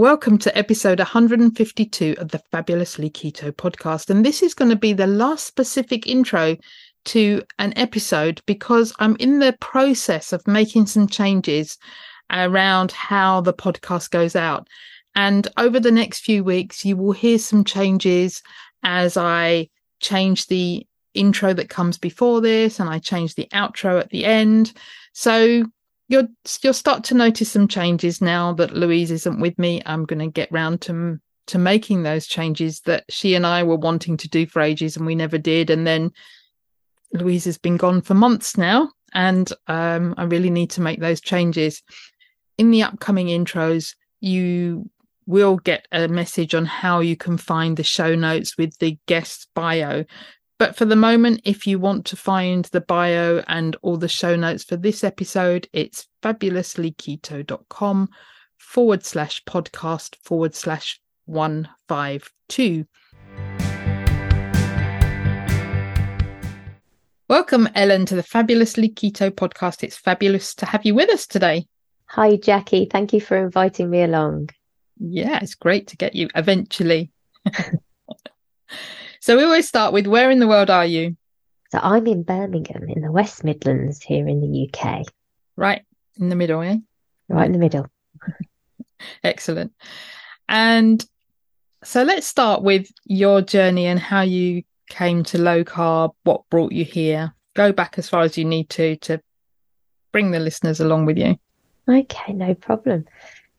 Welcome to episode 152 of the Fabulously Keto podcast. And this is going to be the last specific intro to an episode because I'm in the process of making some changes around how the podcast goes out. And over the next few weeks, you will hear some changes as I change the intro that comes before this and I change the outro at the end. So you'll you'll start to notice some changes now that Louise isn't with me. I'm going to get round to to making those changes that she and I were wanting to do for ages and we never did. And then Louise has been gone for months now, and um, I really need to make those changes. In the upcoming intros, you will get a message on how you can find the show notes with the guest bio but for the moment, if you want to find the bio and all the show notes for this episode, it's fabulouslyketo.com forward slash podcast forward slash 152. Welcome, Ellen, to the Fabulously Keto podcast. It's fabulous to have you with us today. Hi, Jackie. Thank you for inviting me along. Yeah, it's great to get you eventually. So we always start with where in the world are you? So I'm in Birmingham in the West Midlands here in the UK. Right in the middle, yeah? Right in the middle. Excellent. And so let's start with your journey and how you came to low carb, what brought you here. Go back as far as you need to to bring the listeners along with you. Okay, no problem.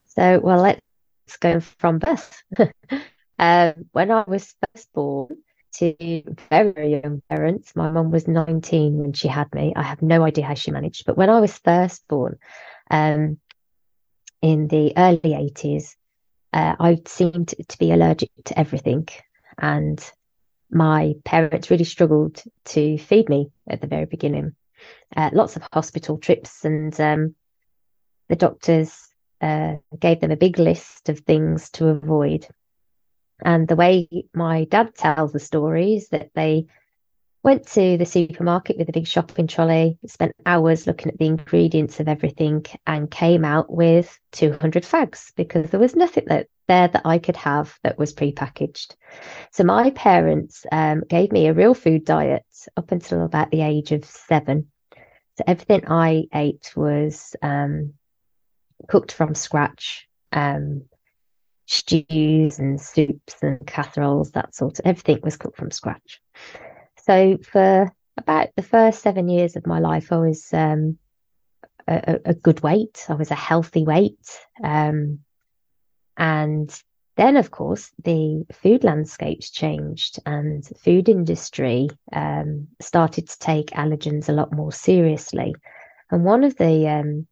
So, well, let's go from birth. um, when I was first born, to very young parents. My mum was 19 when she had me. I have no idea how she managed. But when I was first born, um, in the early 80s, uh, I seemed to be allergic to everything. And my parents really struggled to feed me at the very beginning. Uh, lots of hospital trips, and um, the doctors uh, gave them a big list of things to avoid. And the way my dad tells the story is that they went to the supermarket with a big shopping trolley, spent hours looking at the ingredients of everything, and came out with 200 fags because there was nothing that there that I could have that was prepackaged. So my parents um, gave me a real food diet up until about the age of seven. So everything I ate was um, cooked from scratch. Um, stews and soups and casseroles, that sort of everything was cooked from scratch. So for about the first seven years of my life, I was um, a, a, good weight. I was a healthy weight. Um, and then, of course, the food landscapes changed and food industry um, started to take allergens a lot more seriously. And one of the um,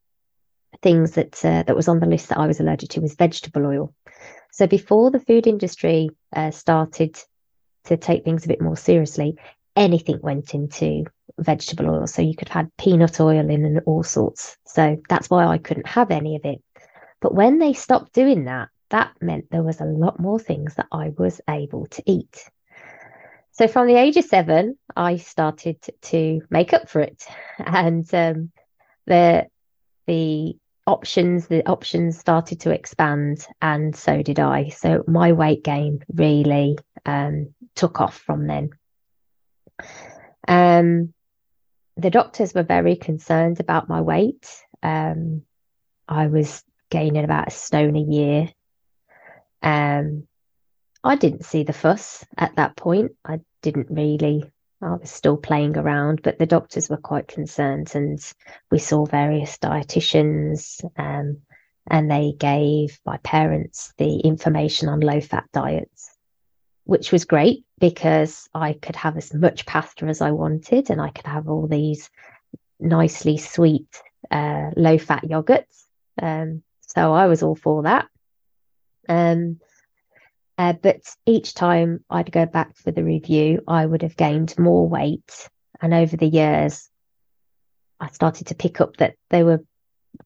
things that uh, that was on the list that I was allergic to was vegetable oil. So before the food industry uh, started to take things a bit more seriously, anything went into vegetable oil. So you could have peanut oil in and all sorts. So that's why I couldn't have any of it. But when they stopped doing that, that meant there was a lot more things that I was able to eat. So from the age of seven, I started to make up for it, and um, the the options the options started to expand and so did i so my weight gain really um, took off from then um, the doctors were very concerned about my weight um, i was gaining about a stone a year. Um, I didn't see the fuss at that point. I didn't really. I was still playing around, but the doctors were quite concerned, and we saw various dietitians, um, and they gave my parents the information on low fat diets, which was great because I could have as much pasta as I wanted, and I could have all these nicely sweet, uh, low fat yogurts. Um, so I was all for that. Um, uh, but each time I'd go back for the review, I would have gained more weight. And over the years, I started to pick up that they were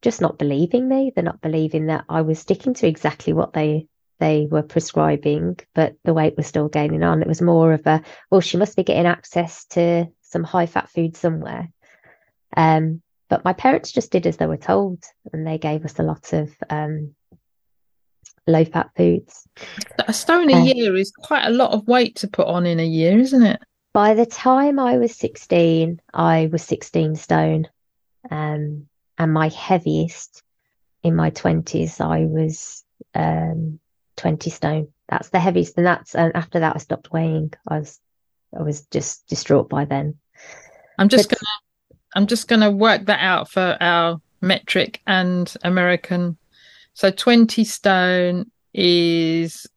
just not believing me. They're not believing that I was sticking to exactly what they they were prescribing, but the weight was still gaining on. It was more of a, well, she must be getting access to some high fat food somewhere. Um, but my parents just did as they were told, and they gave us a lot of um, low fat foods. A stone a uh, year is quite a lot of weight to put on in a year, isn't it? By the time I was 16, I was 16 stone. Um, and my heaviest in my 20s, I was um, 20 stone. That's the heaviest. And that's, and after that, I stopped weighing. I was, I was just distraught by then. I'm just but, gonna, I'm just gonna work that out for our metric and American so 20 stone is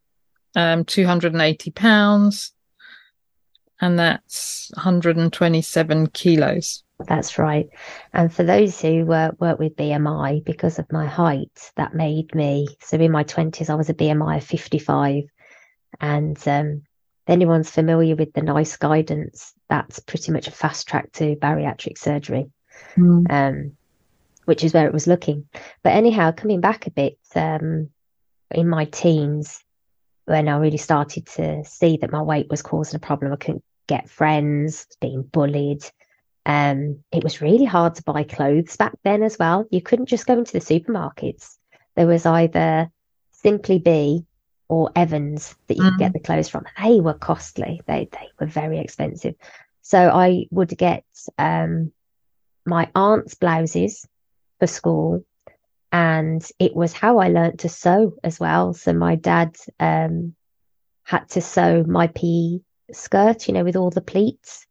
um, 280 pounds, and that's 127 kilos. That's right. And for those who uh, work with BMI, because of my height, that made me so in my 20s, I was a BMI of 55. And um, anyone's familiar with the NICE guidance, that's pretty much a fast track to bariatric surgery. Mm. Um, which is where it was looking. But anyhow, coming back a bit, um, in my teens, when I really started to see that my weight was causing a problem, I couldn't get friends, being bullied. Um, it was really hard to buy clothes back then as well. You couldn't just go into the supermarkets. There was either Simply Be or Evans that you mm. could get mm. the clothes from. They were costly. They they were very expensive. So I would get um, my aunt's blouses for school. And it was how I learned to sew as well. So my dad um, had to sew my PE skirt, you know, with all the pleats.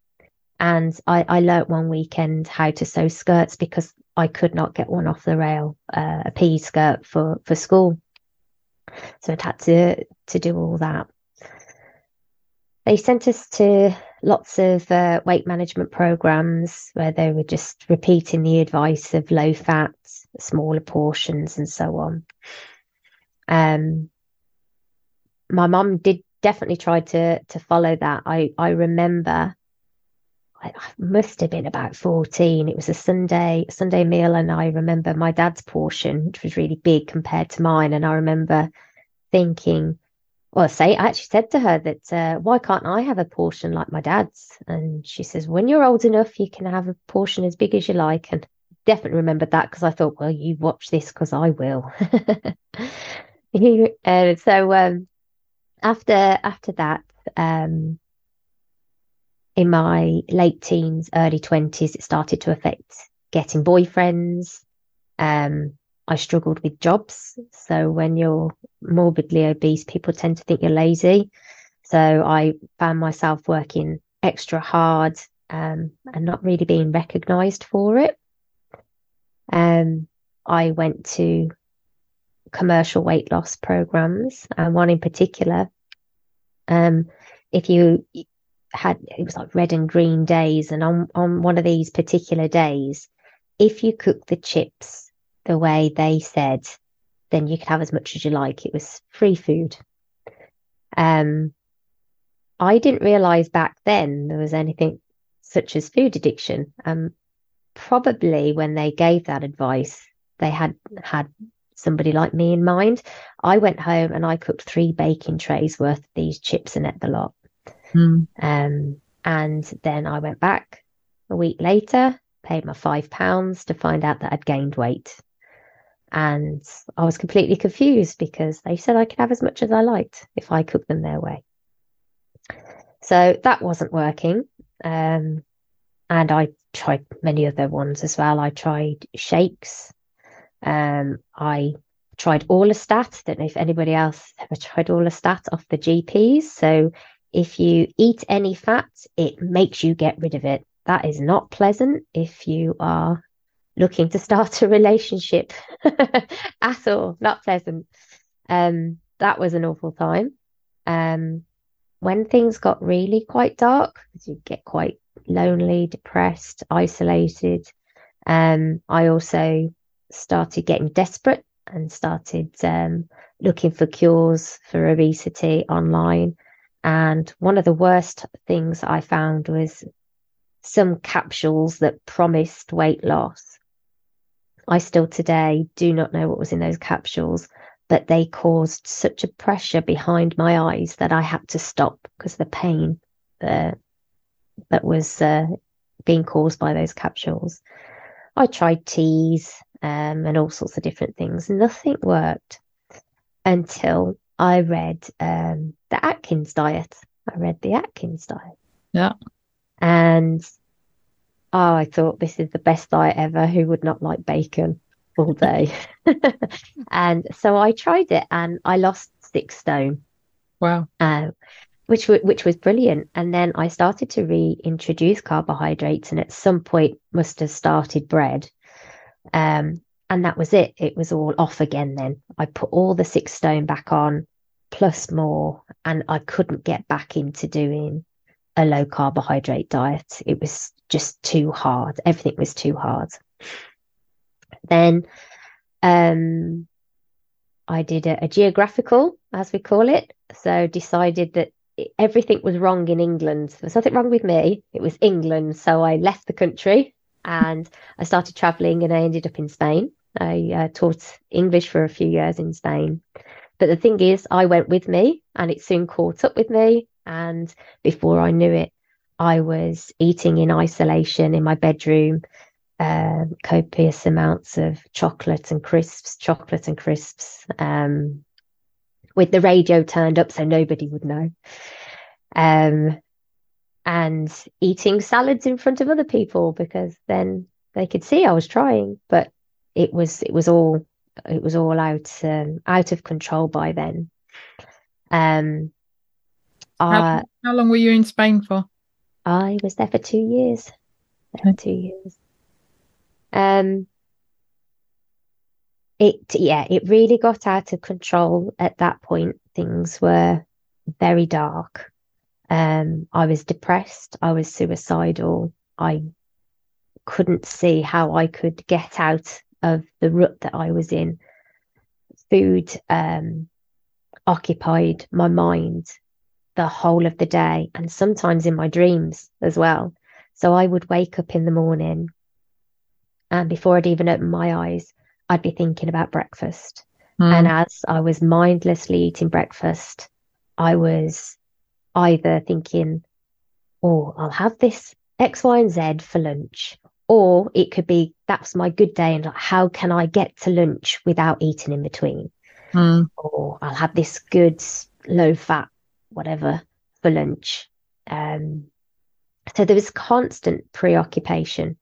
And I, I learnt one weekend how to sew skirts because I could not get one off the rail, uh, a skirt for, for school. So I'd had to, to do all that. They sent us to lots of uh, weight management programs where they were just repeating the advice of low fat, smaller portions, and so on. Um, my mum did definitely try to to follow that. I I remember I, I must have been about 14. It was a Sunday Sunday meal, and I remember my dad's portion, which was really big compared to mine. And I remember thinking, well, say I actually said to her that uh, why can't I have a portion like my dad's? And she says, when you're old enough, you can have a portion as big as you like. And definitely remembered that because I thought, well, you watch this because I will. uh, so um, after after that, um, in my late teens, early twenties, it started to affect getting boyfriends. Um, I struggled with jobs. So when you're morbidly obese, people tend to think you're lazy. So I found myself working extra hard um, and not really being recognized for it. Um, I went to commercial weight loss programs and one in particular. Um, if you had, it was like red and green days. And on, on one of these particular days, if you cook the chips the way they said, then you could have as much as you like. It was free food. Um, I didn't realize back then there was anything such as food addiction. Um, probably when they gave that advice, they had had somebody like me in mind. I went home and I cooked three baking trays worth of these chips and ate the lot. Mm. Um, and then I went back a week later, paid my five pounds to find out that I'd gained weight. And I was completely confused because they said I could have as much as I liked if I cooked them their way. So that wasn't working. Um, and I tried many other ones as well. I tried shakes. Um, I tried Orlistat. Don't know if anybody else ever tried Orlistat off the GPs. So if you eat any fat, it makes you get rid of it. That is not pleasant if you are looking to start a relationship at all. Not pleasant. Um, that was an awful time. Um, when things got really quite dark, you get quite lonely, depressed, isolated. Um, I also started getting desperate and started um, looking for cures for obesity online. And one of the worst things I found was some capsules that promised weight loss. I still today do not know what was in those capsules, but they caused such a pressure behind my eyes that I had to stop because the pain uh, that was uh, being caused by those capsules. I tried teas um, and all sorts of different things. Nothing worked until I read um, the Atkins diet. I read the Atkins diet. Yeah. And oh, I thought this is the best diet ever. Who would not like bacon all day? and so I tried it and I lost six stone. Wow. Uh, which w- which was brilliant. And then I started to reintroduce carbohydrates, and at some point must have started bread. Um, and that was it. It was all off again. Then I put all the six stone back on, plus more, and I couldn't get back into doing a low carbohydrate diet. It was just too hard. Everything was too hard. Then um, I did a, a, geographical, as we call it. So decided that everything was wrong in England. There was nothing wrong with me. It was England. So I left the country and I started traveling and I ended up in Spain. I uh, taught English for a few years in Spain. But the thing is, I went with me and it soon caught up with me. And before I knew it, I was eating in isolation in my bedroom, uh, copious amounts of chocolate and crisps, chocolate and crisps, um, with the radio turned up so nobody would know. Um, and eating salads in front of other people because then they could see I was trying, but it was it was all it was all out um, out of control by then. Um, how, how long were you in Spain for? I was there for two years. There for two years. Um, it yeah it really got out of control. At that point things were very dark. Um i was depressed. I was suicidal. I couldn't see how i could get out of the rut that i was in. Food um occupied my mind the whole of the day and sometimes in my dreams as well so i would wake up in the morning and before i'd even open my eyes I'd be thinking about breakfast. Mm. And as I was mindlessly eating breakfast, I was either thinking, oh, I'll have this X, Y, and Z for lunch. Or it could be, that's my good day. And how can I get to lunch without eating in between? Mm. Or I'll have this good low fat, whatever for lunch. Um, so there was constant preoccupation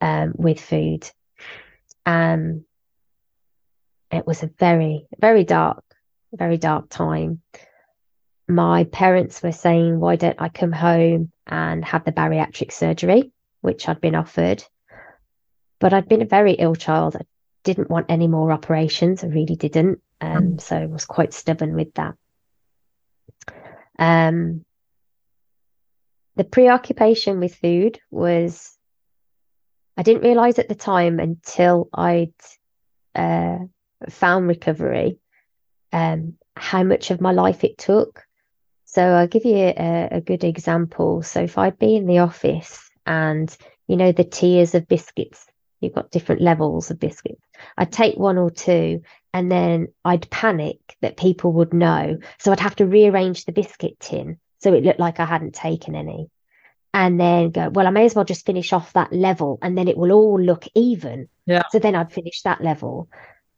um, with food. Um, it was a very, very dark, very dark time. My parents were saying, why don't I come home and have the bariatric surgery, which I'd been offered. But I'd been a very ill child. I didn't want any more operations. I really didn't. Um, mm. So I was quite stubborn with that. Um, the preoccupation with food was I didn't realize at the time until I'd uh, found recovery um, how much of my life it took. So I'll give you a, a good example. So if I'd be in the office and, you know, the tiers of biscuits, you've got different levels of biscuits. I'd take one or two and then I'd panic that people would know. So I'd have to rearrange the biscuit tin so it looked like I hadn't taken any and then go, well, I may as well just finish off that level and then it will all look even. Yeah. So then I'd finish that level.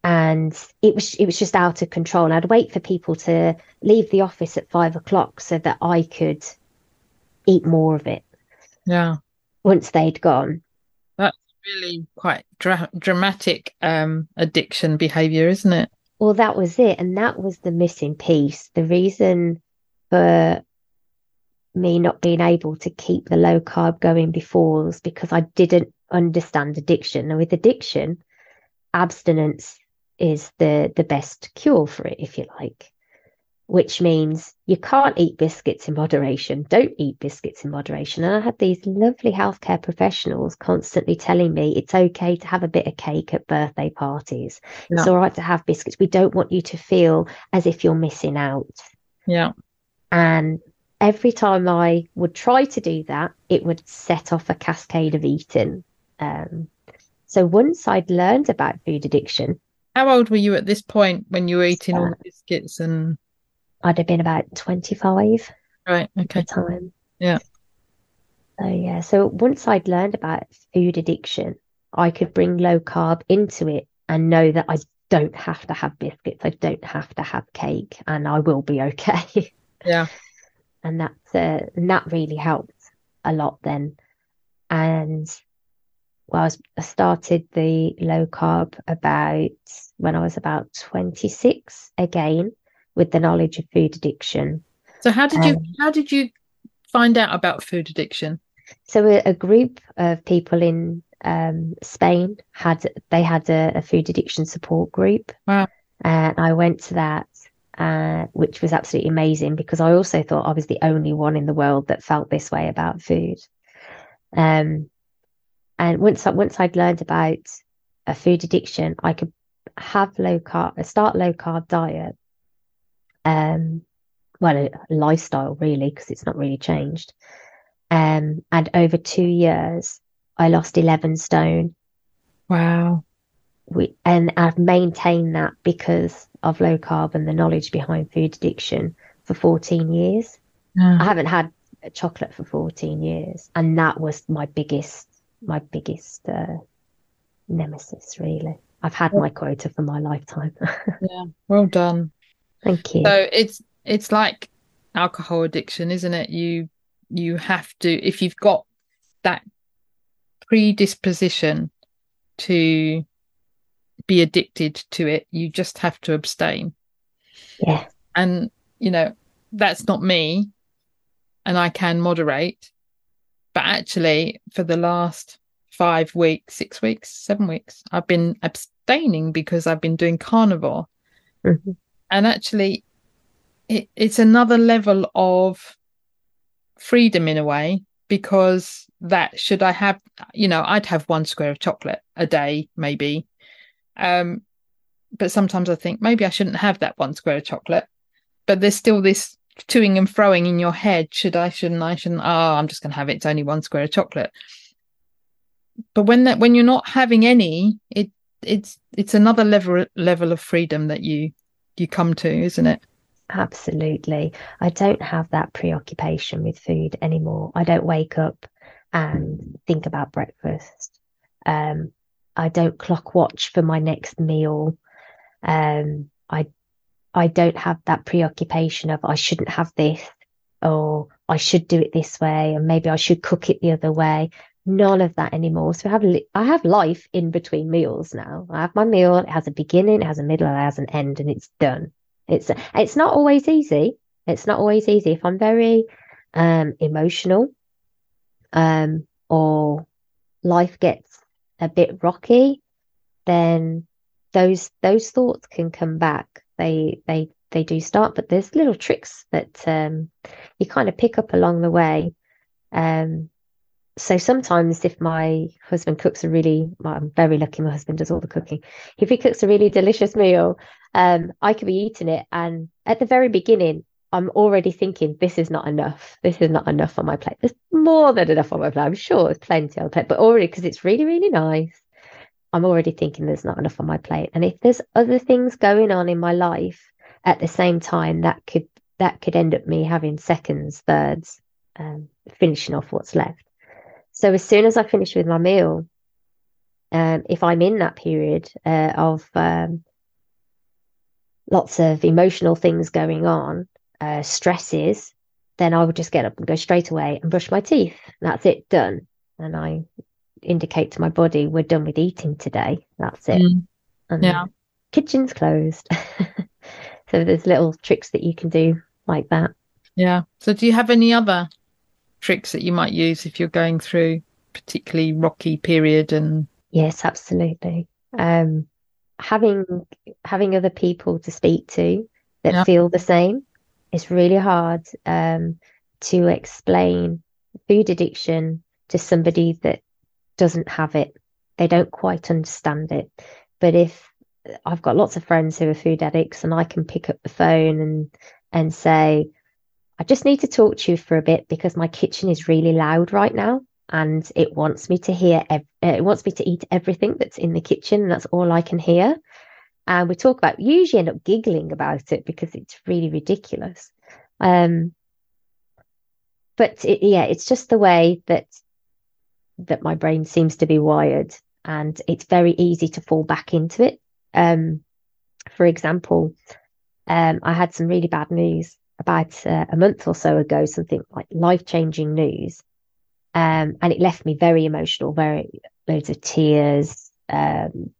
And it was it was just out of control. And I'd wait for people to leave the office at five o'clock so that I could eat more of it. Yeah. Once they'd gone. Really quite dra- dramatic um, addiction behavior, isn't it? Well, that was it. And that was the missing piece. The reason for me not being able to keep the low carb going before was because I didn't understand addiction. And with addiction, abstinence is the the best cure for it, if you like which means you can't eat biscuits in moderation. Don't eat biscuits in moderation. And I had these lovely healthcare professionals constantly telling me it's okay to have a bit of cake at birthday parties. Yeah. It's all right to have biscuits. We don't want you to feel as if you're missing out. Yeah. And every time I would try to do that, it would set off a cascade of eating. Um, so once I'd learned about food addiction. How old were you at this point when you were eating all the biscuits and I'd have been about 25 right okay at the time. Yeah. So yeah so once I'd learned about food addiction I could bring low carb into it and know that I don't have to have biscuits I don't have to have cake and I will be okay. Yeah. And that's uh, and that really helped a lot then. And well, I, was, I started the low carb about when I was about 26 again with the knowledge of food addiction. So how did you um, how did you find out about food addiction? So a, a group of people in um, Spain had they had a, a, food addiction support group. Wow. And I went to that, uh, which was absolutely amazing because I also thought I was the only one in the world that felt this way about food. Um, and once once I'd learned about a food addiction, I could have low carb, start low carb diet, um, well, a lifestyle really, because it's not really changed. Um, and over two years, I lost 11 stone. Wow. We, and I've maintained that because of low carb and the knowledge behind food addiction for 14 years. I haven't had chocolate for 14 years. And that was my biggest, my biggest, uh, nemesis, really. I've had my quota for my lifetime. yeah. Well done. Thank you. So it's it's like alcohol addiction, isn't it? You you have to if you've got that predisposition to be addicted to it, you just have to abstain. Yeah. And you know, that's not me and I can moderate. But actually for the last five weeks, six weeks, seven weeks, I've been abstaining because I've been doing carnivore. Mm-hmm and actually it, it's another level of freedom in a way because that should i have you know i'd have one square of chocolate a day maybe. Um but sometimes i think maybe i shouldn't have that one square of chocolate but there's still this toing and froing in your head should i shouldn't i shouldn't oh i'm just going to have it it's only one square of chocolate. But when that when you're not having any it it's it's another level level of freedom that you you come to, isn't it? Absolutely. I don't have that preoccupation with food anymore. I don't wake up and think about breakfast. Um, I don't clock watch for my next meal. Um, I I don't have that preoccupation of I shouldn't have this or I should do it this way and maybe I should cook it the other way none of that anymore. So I have li- I have life in between meals now. I have my meal. It has a beginning, it has a middle, it has an end, and it's done. It's it's not always easy. It's not always easy. If I'm very um, emotional, um, or life gets a bit rocky, then those those thoughts can come back. They they they do start, but there's little tricks that um, you kind of pick up along the way. Um, so sometimes if my husband cooks a really well, i'm very lucky my husband does all the cooking. If he cooks a really delicious meal um, i could be eating it. And at the very beginning i'm already thinking this is not enough. This is not enough on my plate. There's more than enough on my plate. I'm sure there's plenty on the plate but already because it's really really nice i'm already thinking there's not enough on my plate. And if there's other things going on in my life at the same time that could that could end up me having seconds thirds um, finishing off what's left so as soon as I finish with my meal, um, if I'm in that period uh, of um, lots of emotional things going on, uh, stresses, then I would just get up and go straight away and brush my teeth. That's it, done. And I indicate to my body we're done with eating today. That's it. Mm. And Yeah. kitchen's closed. so there's little tricks that you can do like that. Yeah. So do you have any other tricks that you might use if you're going through particularly rocky period and Yes, absolutely. Um, having having other people to speak to that Yeah. feel the same is really hard um, to explain food addiction to somebody that doesn't have it. They don't quite understand it. But if I've got lots of friends who are food addicts, and I can pick up the phone and and say, I just need to talk to you for a bit because my kitchen is really loud right now and it wants me to hear ev- uh, it wants me to eat everything that's in the kitchen and that's all I can hear. And we talk about usually end up giggling about it because it's really ridiculous. Um but it, yeah it's just the way that that my brain seems to be wired and it's very easy to fall back into it. Um for example um I had some really bad news about uh, a month or so ago something like life-changing news um, and it left me very emotional, very loads of tears. Um,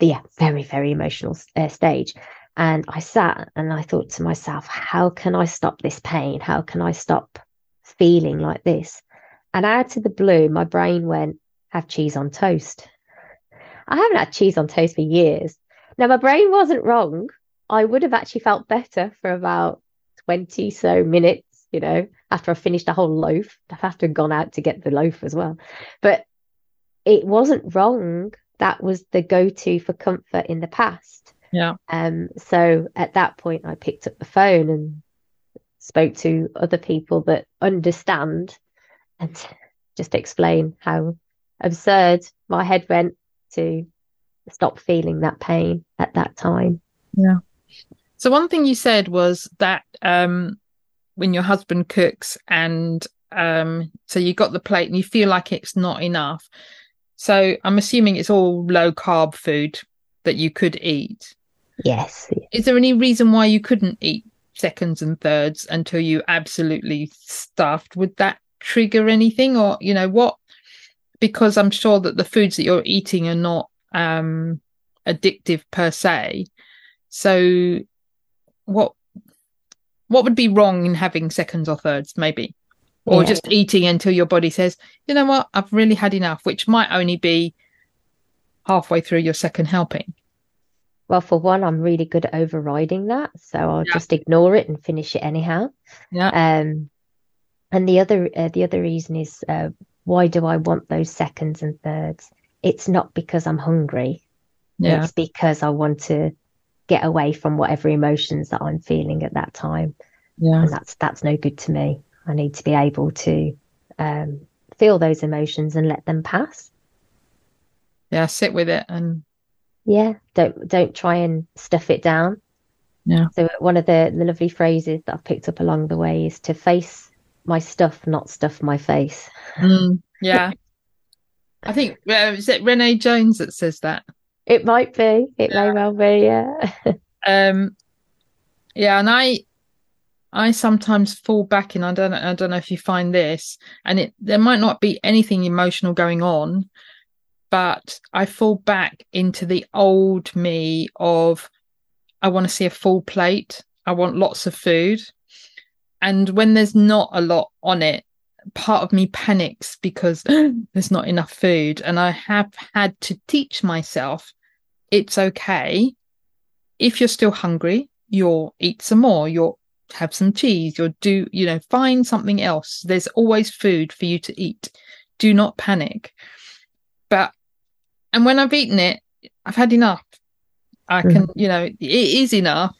yeah, very very emotional uh, stage. And I sat and I thought to myself, how can I stop this pain? How can I stop feeling like this? And out of the blue, my brain went, have cheese on toast. I haven't had cheese on toast for years. Now, my brain wasn't wrong. I would have actually felt better for about 20 so minutes, you know, after I finished a whole loaf. I'd to have gone out to get the loaf as well. But it wasn't wrong. That was the go to for comfort in the past. yeah. Um, so at that point, I picked up the phone and spoke to other people that understand and just explain how absurd my head went to stop feeling that pain at that time. So one thing you said was that um when your husband cooks and um so you got the plate and you feel like it's not enough. So I'm assuming it's all low carb food that you could eat. Yes. Is there any reason why you couldn't eat seconds and thirds until you absolutely stuffed? Would that trigger anything or you know what because I'm sure that the foods that you're eating are not um addictive per se. So what what would be wrong in having seconds or thirds maybe or Yeah. just eating until your body says you know what i've really had enough which might only be halfway through your second helping Well, for one, I'm really good at overriding that, so I'll Yeah. just ignore it and finish it anyhow. yeah Um, and the other uh, the other reason is uh, why do I want those seconds and thirds? It's not because I'm hungry. yeah It's because I want to get away from whatever emotions that I'm feeling at that time, yeah and that's that's no good to me. I need to be able to um, feel those emotions and let them pass. yeah sit with it and Yeah, don't don't try and stuff it down. Yeah. So one of the, the lovely phrases that I've picked up along the way is to face my stuff, not stuff my face. Mm, yeah i think uh, is it renee jones that says that It might be. It may well be. Yeah. um yeah and i i sometimes fall back in i don't i don't know if you find this and it there might not be anything emotional going on but i fall back into the old me of i want to see a full plate i want lots of food and when there's not a lot on it part of me panics because there's not enough food and i have had to teach myself it's okay if you're still hungry, you'll eat some more, you'll have some cheese, you'll do, you know, find something else. There's always food for you to eat. Do not panic. But, and when I've eaten it, I've had enough. I mm. can, you know, it is enough,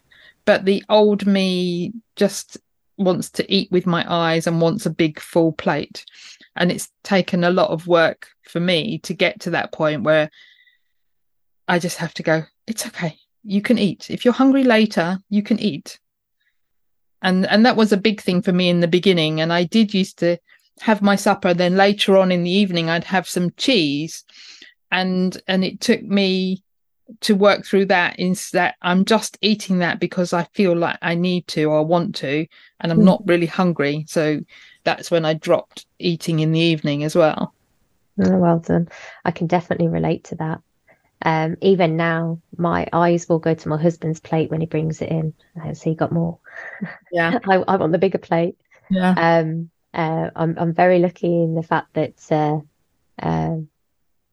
but the old me just wants to eat with my eyes and wants a big full plate. And it's taken a lot of work for me to get to that point where I just have to go, it's okay. You can eat. If you're hungry later, you can eat. And and that was a big thing for me in the beginning. And I did used to have my supper, then later on in the evening I'd have some cheese. And and it took me to work through that is that I'm just eating that because I feel like I need to or want to, and I'm Mm. not really hungry. So that's when I dropped eating in the evening as well. Oh, well done. I can definitely relate to that. Um, even now, my eyes will go to my husband's plate when he brings it in. Has he got more? Yeah, I, I want the bigger plate. yeah, Um, uh, I'm I'm very lucky in the fact that, uh, um,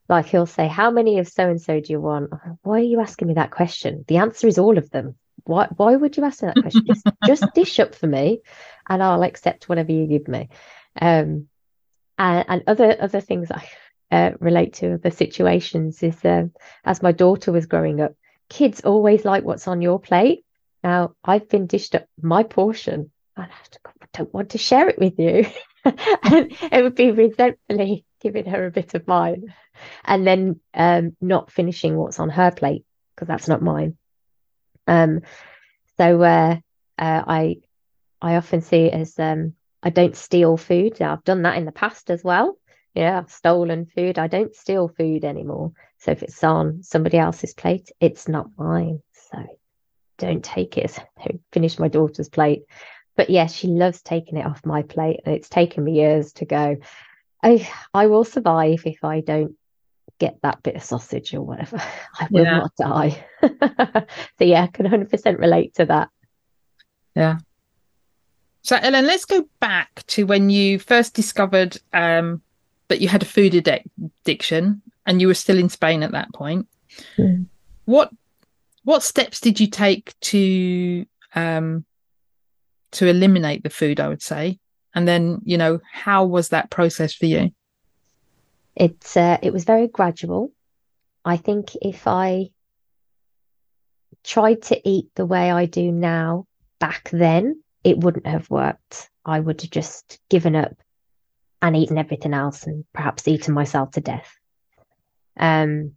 like he'll say, "How many of so and so do you want?" Why are you asking me that question? The answer is all of them. Why Why would you ask me that question? Just just dish up for me, and I'll accept whatever you give me. Um, and, and other other things I uh, relate to the situations is um, as my daughter was growing up, kids always like what's on your plate. Now I've been dished up my portion, I don't want to share it with you, and it would be resentfully giving her a bit of mine, and then um, not finishing what's on her plate because that's not mine. Um, so uh, uh, I I often see it as um, I don't steal food. I've done that in the past as well. Yeah, I've stolen food. I don't steal food anymore. So if it's on somebody else's plate, it's not mine. So don't take it. Don't finish my daughter's plate. But yes, she loves taking it off my plate. And it's taken me years to go, I I will survive if I don't get that bit of sausage or whatever. I will Yeah. not die. so yeah, I can 100% relate to that. yeah. So, Ellen, let's go back to when you first discovered um, that you had a food addic- addiction, and you were still in Spain at that point. Mm. What what steps did you take to um, to eliminate the food? I would say, and then you know how was that process for you? It uh, it was very gradual. I think if I tried to eat the way I do now back then, it wouldn't have worked. I would have just given up and eaten everything else and perhaps eaten myself to death. Um,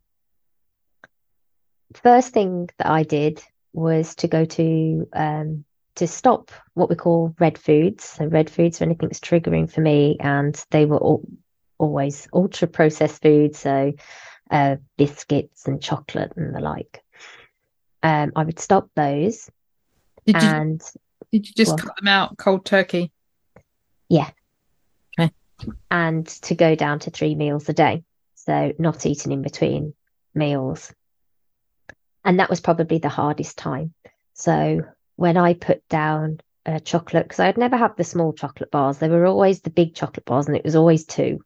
first thing that I did was to go to um, to stop what we call red foods. So red foods are anything that's triggering for me, and they were all, always ultra processed foods, so uh, biscuits and chocolate and the like. Um, I would stop those, Did you did you just well- cut them out cold turkey? And to go down to three meals a day. So not eating in between meals. And that was probably the hardest time. So when I put down chocolate, because I'd never had the small chocolate bars, they were always the big chocolate bars, and it was always two.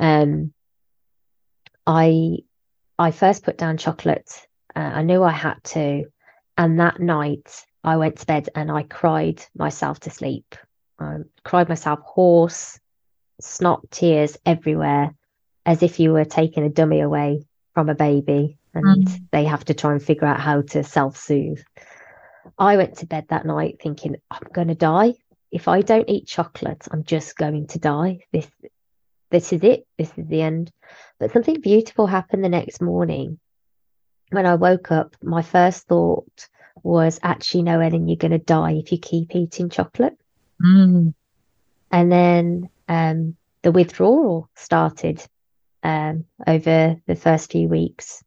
Um, I I first put down chocolate. Uh, I knew I had to, and that night I went to bed and I cried myself to sleep. I cried myself hoarse, snot tears everywhere, as if you were taking a dummy away from a baby and Mm. they have to try and figure out how to self soothe. I went to bed that night thinking, I'm going to die. If I don't eat chocolate, I'm just going to die. This, this is it. This is the end. But something beautiful happened the next morning. When I woke up, my first thought was, actually, no, Ellen, you're going to die if you keep eating chocolate. Mm. And then um, the withdrawal started um, over the first few weeks.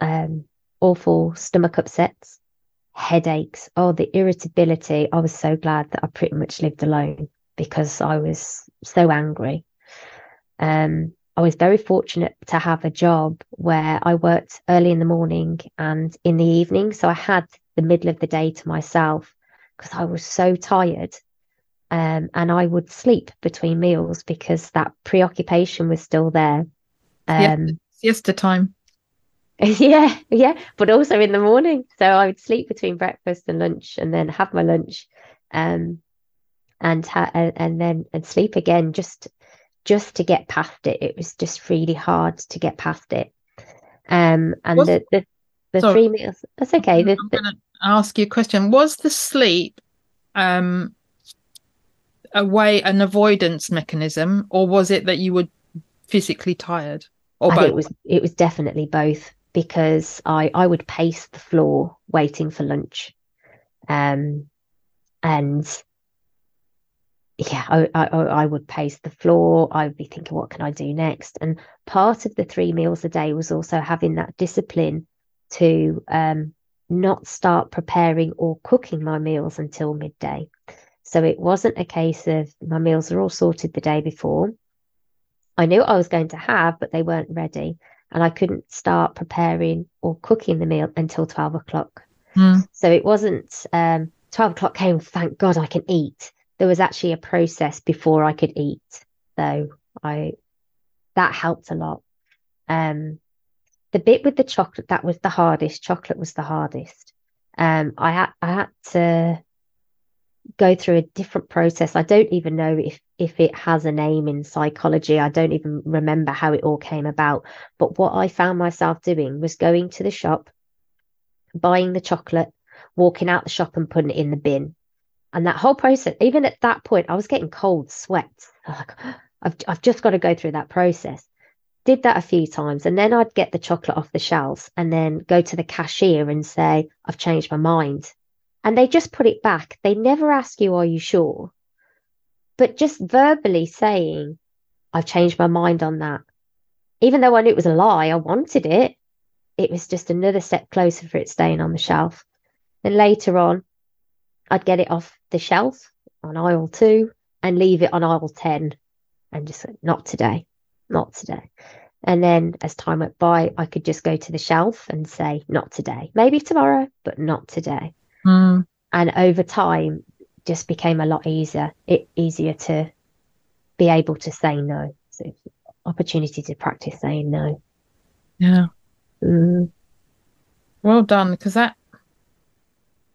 Um, awful stomach upsets, headaches, oh, the irritability. I was so glad that I pretty much lived alone because I was so angry. Um, I was very fortunate to have a job where I worked early in the morning and in the evening. So I had the middle of the day to myself because I was so tired. Um, and I would sleep between meals because that preoccupation was still there. Yeah. Um, Siesta time. yeah, yeah, but also in the morning. So I would sleep between breakfast and lunch, and then have my lunch, um, and ha- and, then and sleep again. Just just to get past it. It was just really hard to get past it. Um, and Was- the the, the Sorry. three meals. That's okay. The, I'm the, going to ask you a question. Was the sleep um, a way, an avoidance mechanism, or was it that you were physically tired? Or both? it was it was definitely both because I I would pace the floor waiting for lunch, um, and yeah, I, I I would pace the floor. I would be thinking, what can I do next? And part of the three meals a day was also having that discipline to um not start preparing or cooking my meals until midday. So it wasn't a case of my meals are all sorted the day before. I knew what I was going to have, but they weren't ready. And I couldn't start preparing or cooking the meal until 12 o'clock. Mm. So it wasn't um, 12 o'clock came, thank God I can eat. There was actually a process before I could eat. So I, that helped a lot. Um, the bit with the chocolate, that was the hardest. Chocolate was the hardest. Um, I had, I had to go through a different process. I don't even know if if it has a name in psychology. I don't even remember how it all came about. But what I found myself doing was going to the shop, buying the chocolate, walking out the shop and putting it in the bin. And that whole process, even at that point, I was getting cold sweats. Like, I've I've just got to go through that process. Did that a few times, and then I'd get the chocolate off the shelves, and then go to the cashier and say, "I've changed my mind," and they just put it back. They never ask you, "Are you sure?" But just verbally saying, "I've changed my mind on that," even though I knew it was a lie, I wanted it. It was just another step closer for it staying on the shelf. Then later on, I'd get it off the shelf on aisle two and leave it on aisle 10 and just not today, not today. And then as time went by, I could just go to the shelf and say, not today, maybe tomorrow, but not today. Mm. And over time, just became a lot easier, it easier to be able to say no. So opportunity to practice saying no. Yeah. Mm. Well done, because that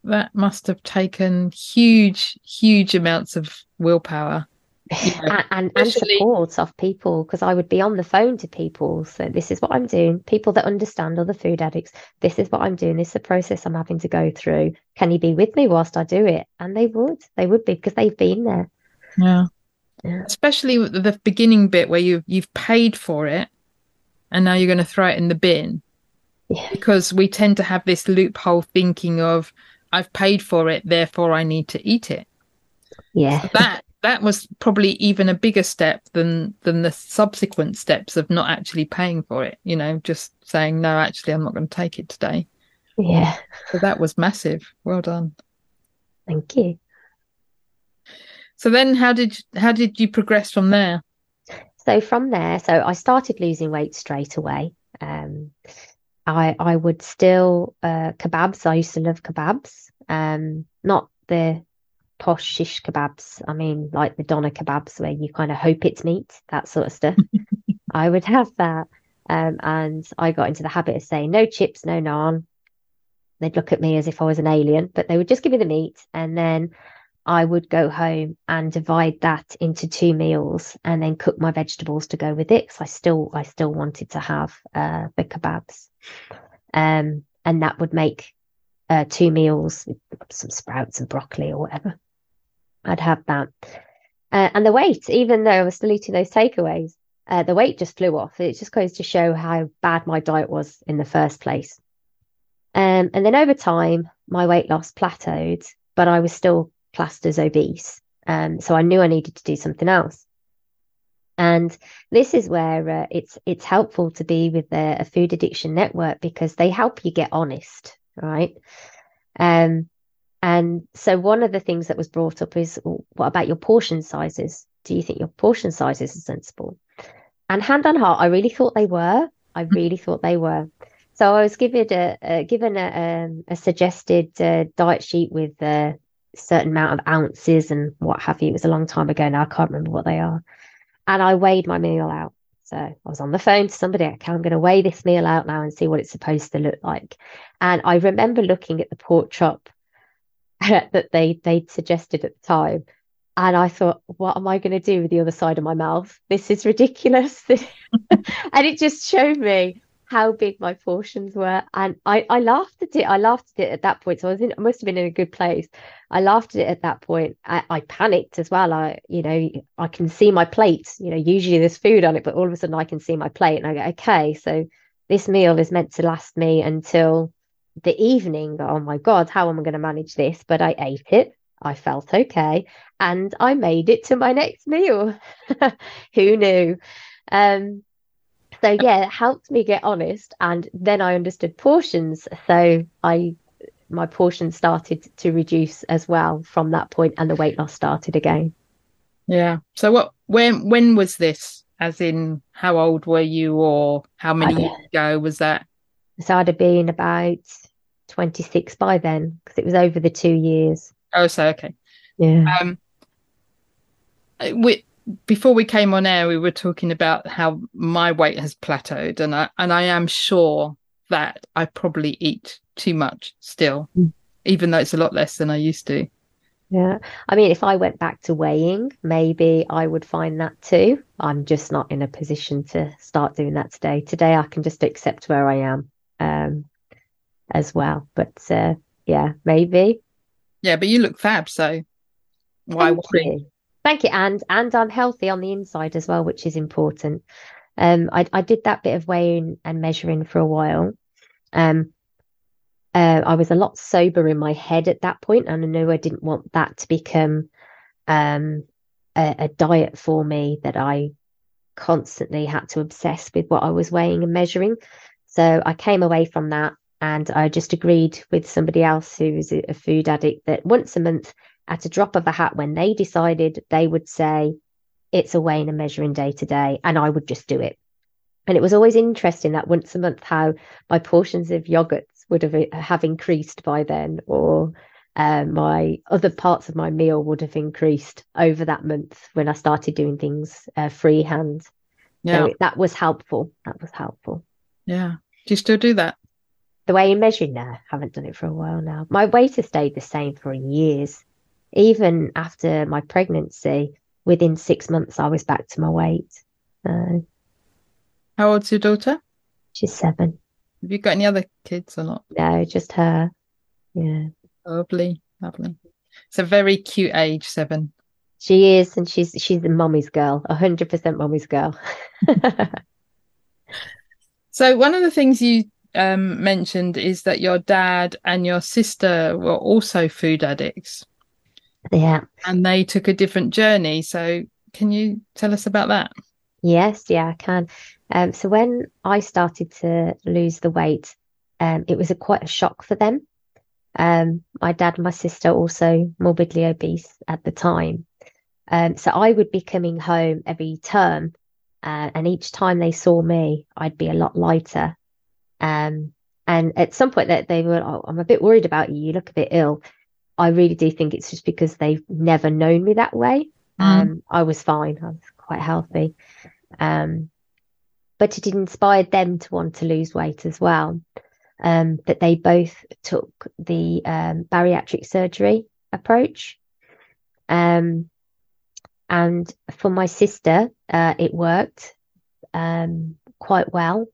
that must have taken huge, huge amounts of willpower. Yeah. and, and, support of people because I would be on the phone to people. So this is what I'm doing. People that understand other food addicts. This is what I'm doing. This is the process I'm having to go through. Can you be with me whilst I do it? And they would. They would be because they've been there. Yeah. Yeah. Especially the beginning bit where you've you've paid for it and now you're going to throw it in the bin. Yeah. Because we tend to have this loophole thinking of I've paid for it, therefore I need to eat it. Yeah. That that was probably even a bigger step than than the subsequent steps of not actually paying for it, you know, just saying no, actually I'm not going to take it today. Yeah. So that was massive. Well done. Thank you. So then how did how did you progress from there? So from there, so I started losing weight straight away. Um, I I would still uh, kebabs. I used to love kebabs. Um, not the posh shish kebabs. I mean, like the doner kebabs where you kind of hope it's meat, that sort of stuff. I would have that. Um, and I got into the habit of saying no chips, no naan. They'd look at me as if I was an alien, but they would just give me the meat, and then I would go home and divide that into two meals and then cook my vegetables to go with it. So I still I still wanted to have uh, the kebabs. Um, and that would make uh, two meals some sprouts and broccoli or whatever. I'd have that. Uh, and the weight, even though I was still eating those takeaways, uh, the weight just flew off. It just goes to show how bad my diet was in the first place. Um, and then over time, my weight loss plateaued, but I was still classed as obese. Um, so I knew I needed to do something else. And this is where uh, it's it's helpful to be with a, a, food addiction network because they help you get honest, right? Um, and so one of the things that was brought up is, what about your portion sizes? Do you think your portion sizes are sensible? And hand on heart, I really thought they were. I really thought they were. So I was given a, a given a, um, a suggested uh, diet sheet with a certain amount of ounces and what have you. It was a long time ago now. I can't remember what they are. And I weighed my meal out. So I was on the phone to somebody. Okay, I'm going to weigh this meal out now and see what it's supposed to look like. And I remember looking at the pork chop that they they'd suggested at the time. And I thought, what am I going to do with the other side of my mouth? This is ridiculous. and it just showed me how big my portions were. And I, I laughed at it. I laughed at it at that point. So I was in, I must have been in a good place. I laughed at it at that point. I, I panicked as well. I, you know, I can see my plate. You know, usually there's food on it, but all of a sudden I can see my plate and I go, okay, so this meal is meant to last me until the evening. Oh my God, how am I going to manage this? But I ate it. I felt okay. And I made it to my next meal. Who knew? Um, so yeah, it helped me get honest, and then I understood portions. So I, my portion started to reduce as well from that point, and the weight loss started again. Yeah. So what? When? When was this? as in how old were you or how many I- years ago was that? So I'd have been about 26 by then because it was over the two years. Oh, so okay. Yeah. Um, we before we came on air, we were talking about how my weight has plateaued, and I and I am sure that I probably eat too much still, Mm. even though it's a lot less than I used to. Yeah. I mean, if I went back to weighing, maybe I would find that too. I'm just not in a position to start doing that today. Today, I can just accept where I am um, as well. But uh, yeah, maybe. Yeah, but you look fab, so why Thank worry? you. Thank you. And and I'm healthy on the inside as well, which is important. Um, I I did that bit of weighing and measuring for a while. Um, uh, I was a lot sober in my head at that point, and I knew I didn't want that to become um a, a diet for me that I constantly had to obsess with what I was weighing and measuring. So I came away from that and I just agreed with somebody else who was a food addict that once a month at a drop of a hat when they decided they would say it's a weighing and measuring day today and i would just do it. And it was always interesting that once a month how my portions of yogurts would have have increased by then or um, my other parts of my meal would have increased over that month when i started doing things uh, freehand. Yeah, so that was helpful. That was helpful. Yeah. Do you still do that? the way in measuring now haven't done it for a while now my weight has stayed the same for years even after my pregnancy within six months i was back to my weight uh, How old's your daughter? she's seven Have you got any other kids or not? no just her yeah Lovely, lovely. It's a very cute age, seven. she is and she's she's a mommy's girl a hundred percent mommy's girl So one of the things you um, mentioned is that your dad and your sister were also food addicts, yeah and they took a different journey. So can you tell us about that? Yes, yeah, I can. Um, so when I started to lose the weight, um, it was a quite a shock for them. Um, my dad and my sister also morbidly obese at the time. Um, so I would be coming home every term, uh, and each time they saw me, I'd be a lot lighter. Um, and at some point that they were, oh, I'm a bit worried about you. You look a bit ill. I really do think it's just because they've never known me that way. Um, I was fine. I was quite healthy. Um, but it inspired them to want to lose weight as well. Um, that they both took the um, bariatric surgery approach. Um, and for my sister, uh, it worked um, quite well.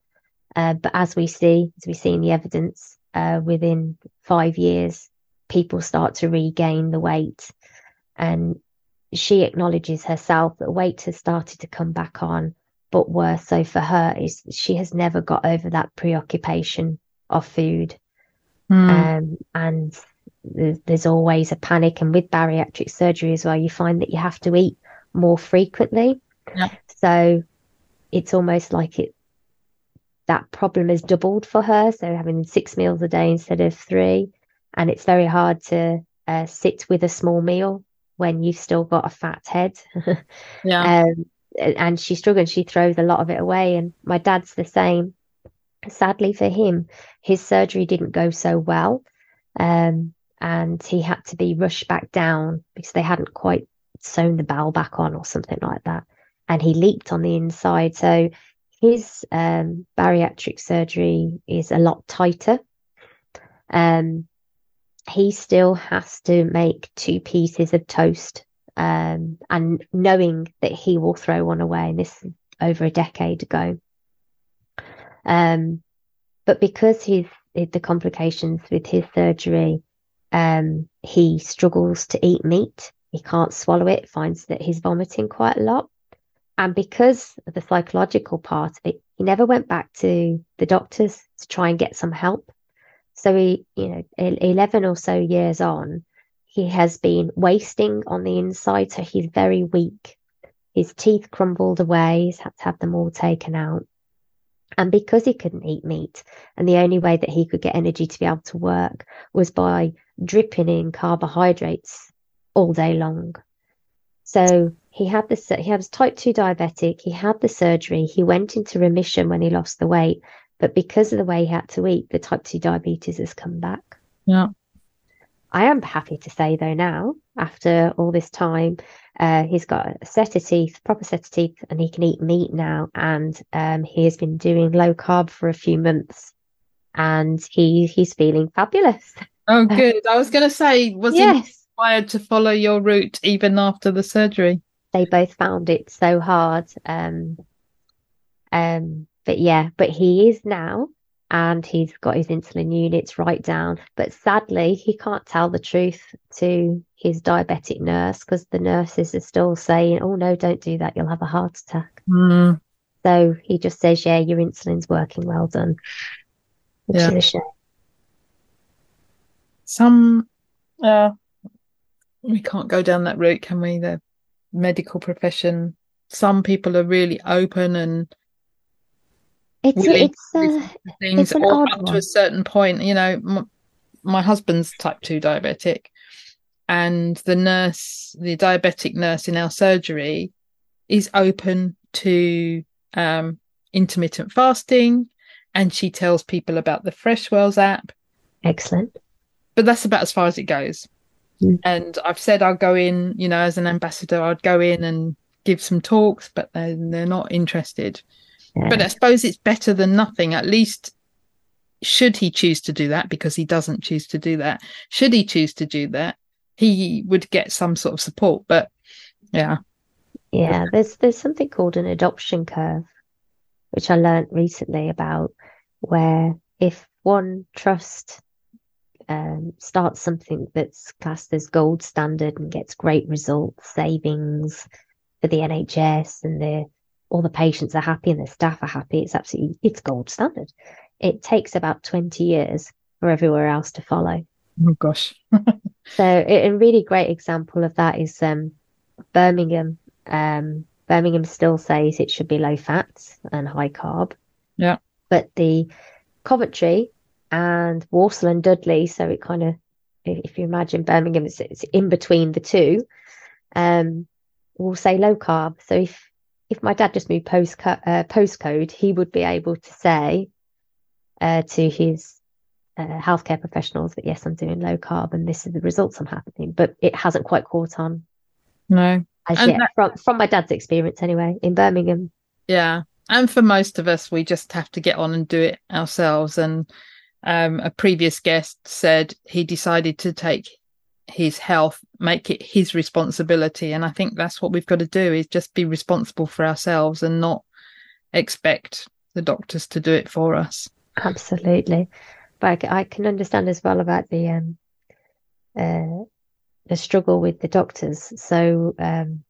Uh, but as we see, as we see in the evidence, uh, within five years, people start to regain the weight. And she acknowledges herself that weight has started to come back on. But worse so for her is she has never got over that preoccupation of food. Hmm. Um, and there's always a panic. And with bariatric surgery as well, you find that you have to eat more frequently. Yeah. So it's almost like it that problem is doubled for her. So having six meals a day instead of three. And it's very hard to uh, sit with a small meal when you've still got a fat head. yeah. um, and she struggles. She throws a lot of it away. And my dad's the same. Sadly for him, his surgery didn't go so well. Um, and he had to be rushed back down because they hadn't quite sewn the bowel back on or something like that. And he leaked on the inside. So his um, bariatric surgery is a lot tighter. Um, he still has to make two pieces of toast um, and knowing that he will throw one away. And this over a decade ago. Um, but because he's the complications with his surgery, um, he struggles to eat meat. He can't swallow it, finds that he's vomiting quite a lot. And because of the psychological part of it, he never went back to the doctors to try and get some help. So he, you know, 11 or so years on, he has been wasting on the inside. So he's very weak. His teeth crumbled away. He's had to have them all taken out. And because he couldn't eat meat, and the only way that he could get energy to be able to work was by dripping in carbohydrates all day long. So he had this. He was type two diabetic. He had the surgery. He went into remission when he lost the weight, but because of the way he had to eat, the type two diabetes has come back. Yeah. I am happy to say though now, after all this time, uh, he's got a set of teeth, proper set of teeth, and he can eat meat now. And um, he has been doing low carb for a few months, and he he's feeling fabulous. Oh, good. I was going to say, was yes. he to follow your route even after the surgery? They both found it so hard. Um, um, but yeah, but he is now and he's got his insulin units right down. But sadly, he can't tell the truth to his diabetic nurse because the nurses are still saying, "Oh no, don't do that. You'll have a heart attack." Mm. So he just says, "Yeah, your insulin's working. Well done." Which Yeah. is a shame. Some, uh, we can't go down that route, can we? The medical profession. Some people are really open and It's it's to things, it's or up to a certain point. You know, m- my husband's type two diabetic, and the nurse, the diabetic nurse in our surgery, is open to um, intermittent fasting, and she tells people about the Fresh Freshwells app. excellent. but that's about as far as it goes. Mm. And I've said I'll go in, you know, as an ambassador, I'd go in and give some talks, but they're, they're not interested. Yeah. But I suppose it's better than nothing. At least, should he choose to do that, because he doesn't choose to do that, should he choose to do that, he would get some sort of support. But yeah, Yeah, there's there's something called an adoption curve, which I learned recently about, where if one trust um, starts something that's classed as gold standard and gets great results, savings for the NHS, and the all the patients are happy and the staff are happy, it's absolutely it's gold standard. It takes about 20 years for everywhere else to follow. oh gosh, So a a really great example of that is um, Birmingham. Um, Birmingham still says it should be low fat and high carb. Yeah. But the Coventry and Walsall and Dudley, so it kind of, if you imagine Birmingham, it's, it's in between the two, um, will say low carb. So if if my dad just moved postco- uh, postcode, he would be able to say uh, to his uh, healthcare professionals that yes, I'm doing low carb and this is the results I'm having. But it hasn't quite caught on no, as And yet that- from from my dad's experience anyway in Birmingham. Yeah. And for most of us, we just have to get on and do it ourselves. And um, a previous guest said he decided to take his health, make it his responsibility. And I think that's what we've got to do is just be responsible for ourselves and not expect the doctors to do it for us. Absolutely, but I can understand as well about the um uh the struggle with the doctors. So um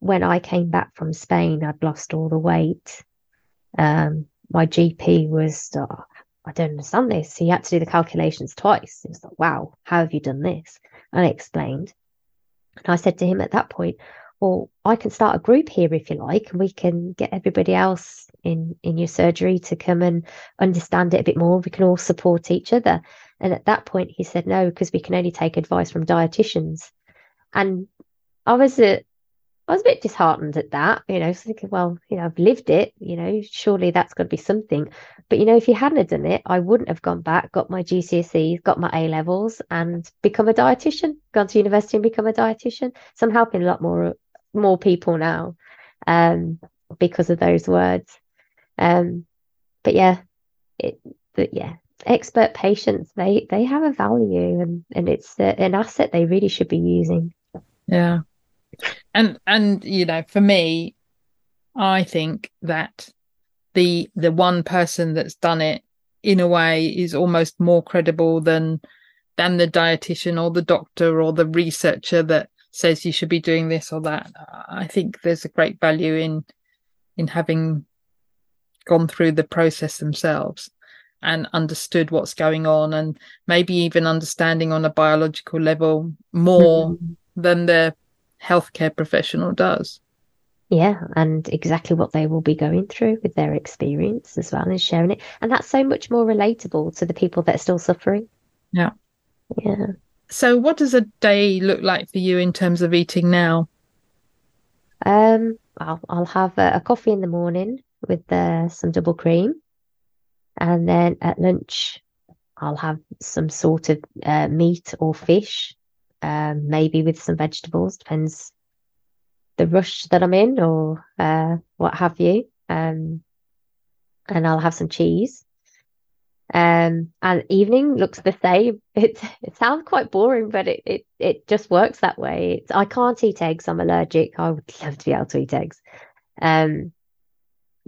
when I came back from Spain, I'd lost all the weight. Um, my GP was, "Oh, I don't understand this. So He had to do the calculations twice. He was like, wow, how have you done this? And I explained. And I said to him at that point, well, I can start a group here if you like, and we can get everybody else in in your surgery to come and understand it a bit more. We can all support each other. And at that point, he said no, because we can only take advice from dietitians. And I was a, I was a bit disheartened at that, you know, thinking, well, you know, I've lived it, you know, surely that's got to be something. But you know, if you hadn't done it, I wouldn't have gone back, got my GCSEs, got my A levels, and become a dietitian. Gone to university and become a dietitian. So I'm helping a lot more more people now, um, because of those words. Um, but yeah, it, but yeah, expert patients they they have a value and and it's a, an asset they really should be using. Yeah. And and you know, for me, I think that the the one person that's done it in a way is almost more credible than than the dietitian or the doctor or the researcher that says you should be doing this or that. I think there's a great value in in having gone through the process themselves and understood what's going on and maybe even understanding on a biological level more Mhm. than the healthcare professional does. Yeah, and exactly what they will be going through with their experience as well and sharing it. And that's so much more relatable to the people that are still suffering. Yeah. Yeah. So, what does a day look like for you in terms of eating now? Um, I'll, I'll have a, a coffee in the morning with uh, some double cream. And then at lunch, I'll have some sort of uh, meat or fish, um, maybe with some vegetables, depends the rush that I'm in or uh, what have you. Um, and I'll have some cheese. Um, and evening looks the same. It it sounds quite boring, but it it, it just works that way. It's, I can't eat eggs. I'm allergic. I would love to be able to eat eggs. Um,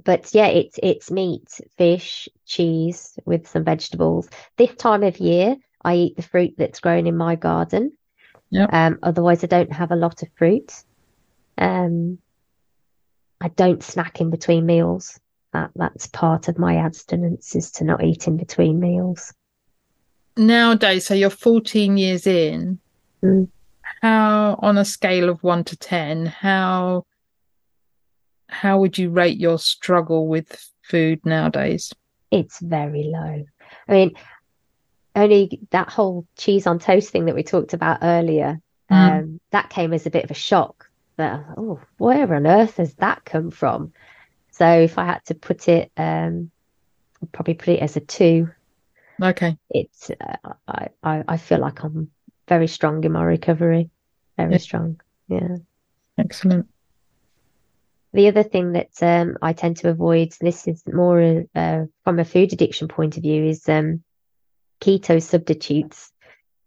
but yeah, it's it's meat, fish, cheese with some vegetables. This time of year, I eat the fruit that's grown in my garden. Yeah. Um, otherwise, I don't have a lot of fruit. Um, I don't snack in between meals. That that's part of my abstinence is to not eat in between meals. Nowadays, so you're 14 years in. Mm. How, on a scale of one to 10, how how would you rate your struggle with food nowadays? It's very low. I mean, only that whole cheese on toast thing that we talked about earlier, Mm. um, that came as a bit of a shock. That oh, where on earth has that come from? So if I had to put it, um, I'd probably put it as a two. Okay. It's uh, I, I I feel like I'm very strong in my recovery, very Yeah. strong. Yeah. Excellent. The other thing that um, I tend to avoid, this is more uh, from a food addiction point of view, is um, keto substitutes.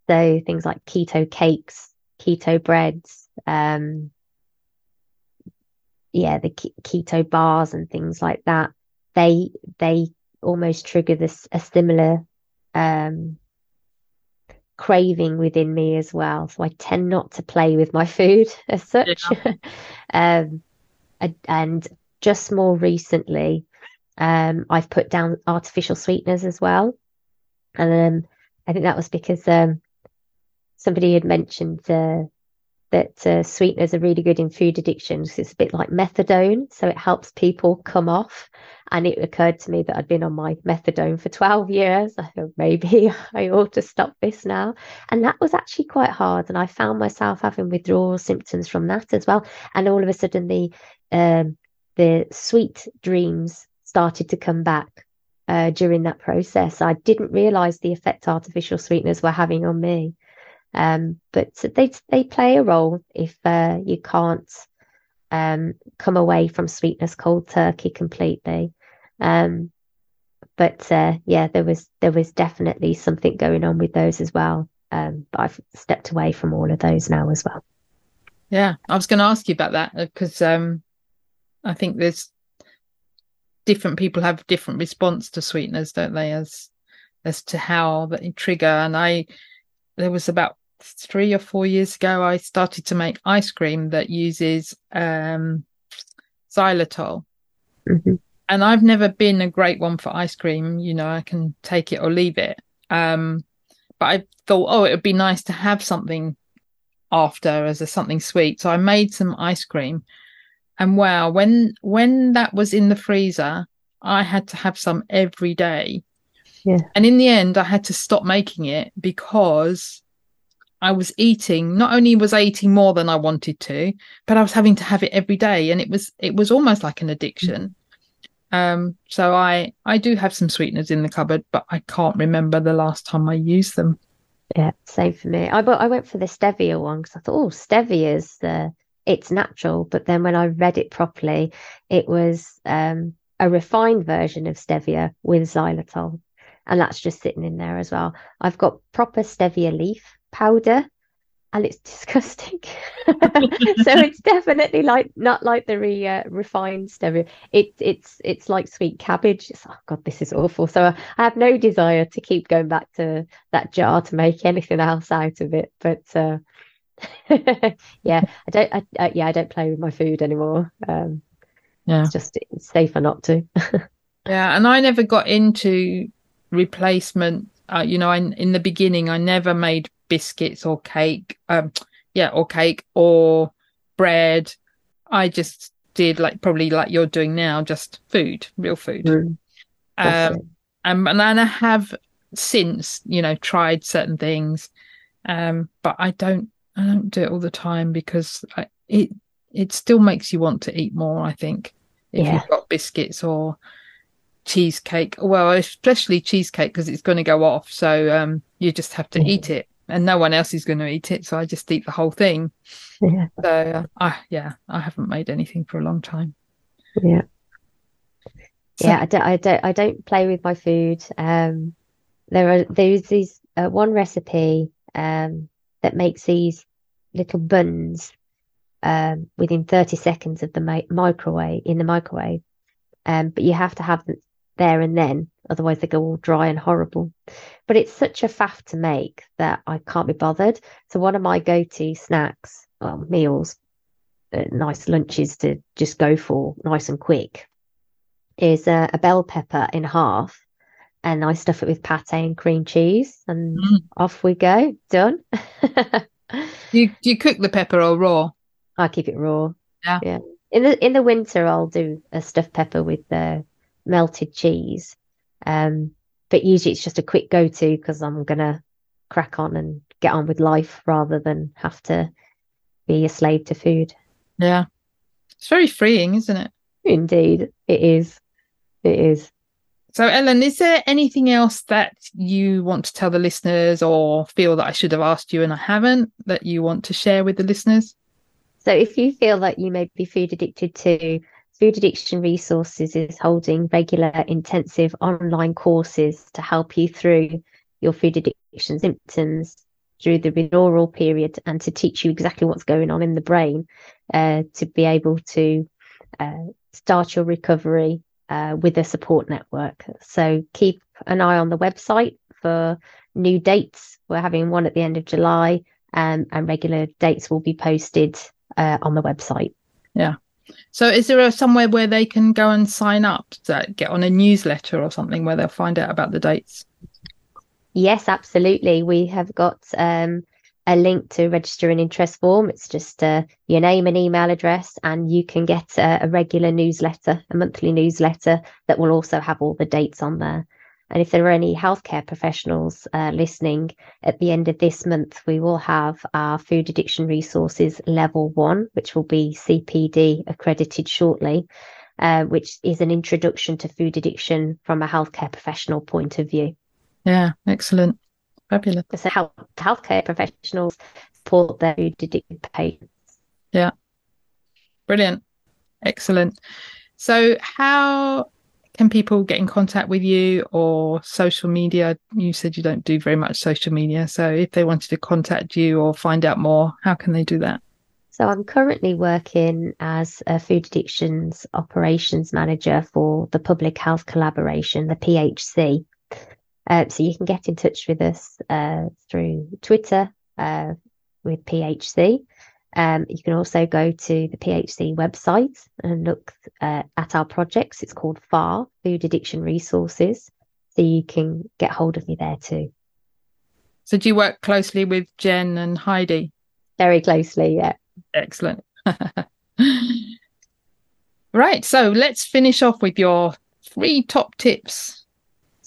So things like keto cakes, keto breads, um, yeah, the ke- keto bars and things like that. They they almost trigger this a similar um, craving within me as well. So I tend not to play with my food as such. um, and- and just more recently, um, I've put down artificial sweeteners as well. And um, I think that was because um, somebody had mentioned uh, that uh, sweeteners are really good in food addiction. It's a bit like methadone, so it helps people come off. And it occurred to me that I'd been on my methadone for 12 years. I thought maybe I ought to stop this now. And that was actually quite hard. And I found myself having withdrawal symptoms from that as well. And all of a sudden, the um, the sweet dreams started to come back uh, during that process. I didn't realize the effect artificial sweeteners were having on me. Um, but they they play a role if uh, you can't um, come away from sweetness cold turkey completely. Um, but uh, yeah, there was there was definitely something going on with those as well. Um, but I've stepped away from all of those now as well. Yeah, I was going to ask you about that because um, I think there's different people have different response to sweeteners, don't they? As as to how they trigger. And I, there was about three or four years ago, I started to make ice cream that uses um, xylitol. Mhm. And I've never been a great one for ice cream. You know, I can take it or leave it. Um, but I thought, oh, it would be nice to have something after as a something sweet. So I made some ice cream. And wow, when when that was in the freezer, I had to have some every day. Yeah. And in the end, I had to stop making it because I was eating. Not only was I eating more than I wanted to, but I was having to have it every day, and it was it was almost like an addiction. Um, so I I do have some sweeteners in the cupboard, but I can't remember the last time I used them. Yeah, same for me. I but I went for the stevia one because I thought, oh, stevia is uh, it's natural. But then when I read it properly, it was um, a refined version of stevia with xylitol, and that's just sitting in there as well. I've got proper stevia leaf powder, and it's disgusting. so it's definitely like not like the re, uh, refined stevia. It it's it's like sweet cabbage. It's, oh god, this is awful. So I, I have no desire to keep going back to that jar to make anything else out of it. But uh, yeah, I don't. I, I, yeah, I don't play with my food anymore. Um, Yeah. it's just it's safer not to. Yeah, and I never got into replacement. Uh, you know, I, in the beginning, I never made biscuits or cake. Um, yeah, or cake or bread. I just did like probably like you're doing now, just food, real food. Mm, Um, and, and I have since, you know, tried certain things, um, but I don't, I don't do it all the time because I, it, it still makes you want to eat more. I think if Yeah. you've got biscuits or cheesecake, well, especially cheesecake because it's going to go off. So um, you just have to Mhm. eat it, and no one else is going to eat it. So I just eat the whole thing. Yeah. So uh, I yeah, I haven't made anything for a long time. Yeah. So- Yeah, I don't, I don't, I don't play with my food. Um, there are there's these uh, one recipe um that makes these little buns um within 30 seconds of the mi microwave in the microwave. Um, but you have to have them there and then, otherwise they go all dry and horrible. But it's such a faff to make that I can't be bothered. So one of my go-to snacks, well, meals, uh, nice lunches to just go for, nice and quick is a, a bell pepper in half and I stuff it with pate and cream cheese and Mm. off we go. Done. You do you cook the pepper or raw? I keep it raw. Yeah. Yeah. In the in the winter I'll do a stuffed pepper with the melted cheese. Um but usually it's just a quick go to because I'm gonna crack on and get on with life rather than have to be a slave to food. Yeah, it's very freeing, isn't it? Indeed, it is. It is. So, Ellen, is there anything else that you want to tell the listeners or feel that I should have asked you and I haven't that you want to share with the listeners? So if you feel that you may be food addicted to, Food Addiction Resources is holding regular intensive online courses to help you through your food addiction symptoms through the withdrawal period and to teach you exactly what's going on in the brain uh, to be able to uh, start your recovery uh, with a support network. So keep an eye on the website for new dates. We're having one at the end of July um, and regular dates will be posted uh, on the website. Yeah. So, is there a, somewhere where they can go and sign up to get on a newsletter or something where they'll find out about the dates? Yes, absolutely. We have got um, a link to register an interest form. It's just uh, your name and email address, and you can get a, a regular newsletter, a monthly newsletter that will also have all the dates on there. And if there are any healthcare professionals uh, listening, at the end of this month, we will have our food addiction resources level one, which will be CPD accredited shortly, uh, which is an introduction to food addiction from a healthcare professional point of view. Yeah, excellent. Fabulous. So help healthcare professionals support their food addicted patients. Yeah. Brilliant. Excellent. So, how can people get in contact with you or social media? You said you don't do very much social media. So, if they wanted to contact you or find out more, how can they do that? So I'm currently working as a food addictions operations manager for the Public Health Collaboration, the PHC. Uh, so you can get in touch with us uh, through Twitter uh, with PHC. Um, you can also go to the PHC website and look uh, at our projects. It's called FAR, Food Addiction Resources. So you can get hold of me there too. So, do you work closely with Jen and Heidi? Very closely, yeah. Excellent. right. So, let's finish off with your three top tips.